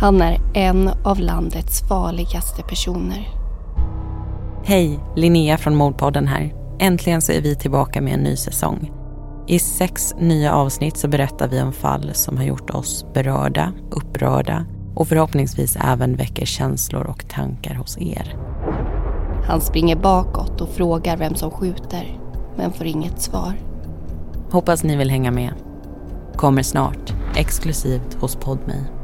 Han är en av landets farligaste personer. Hej, Linnea från Mordpodden här. Äntligen så är vi tillbaka med en ny säsong. I sex nya avsnitt så berättar vi om fall som har gjort oss berörda, upprörda och förhoppningsvis även väcker känslor och tankar hos er. Han springer bakåt och frågar vem som skjuter, men får inget svar. Hoppas ni vill hänga med. Kommer snart, exklusivt hos Podmi.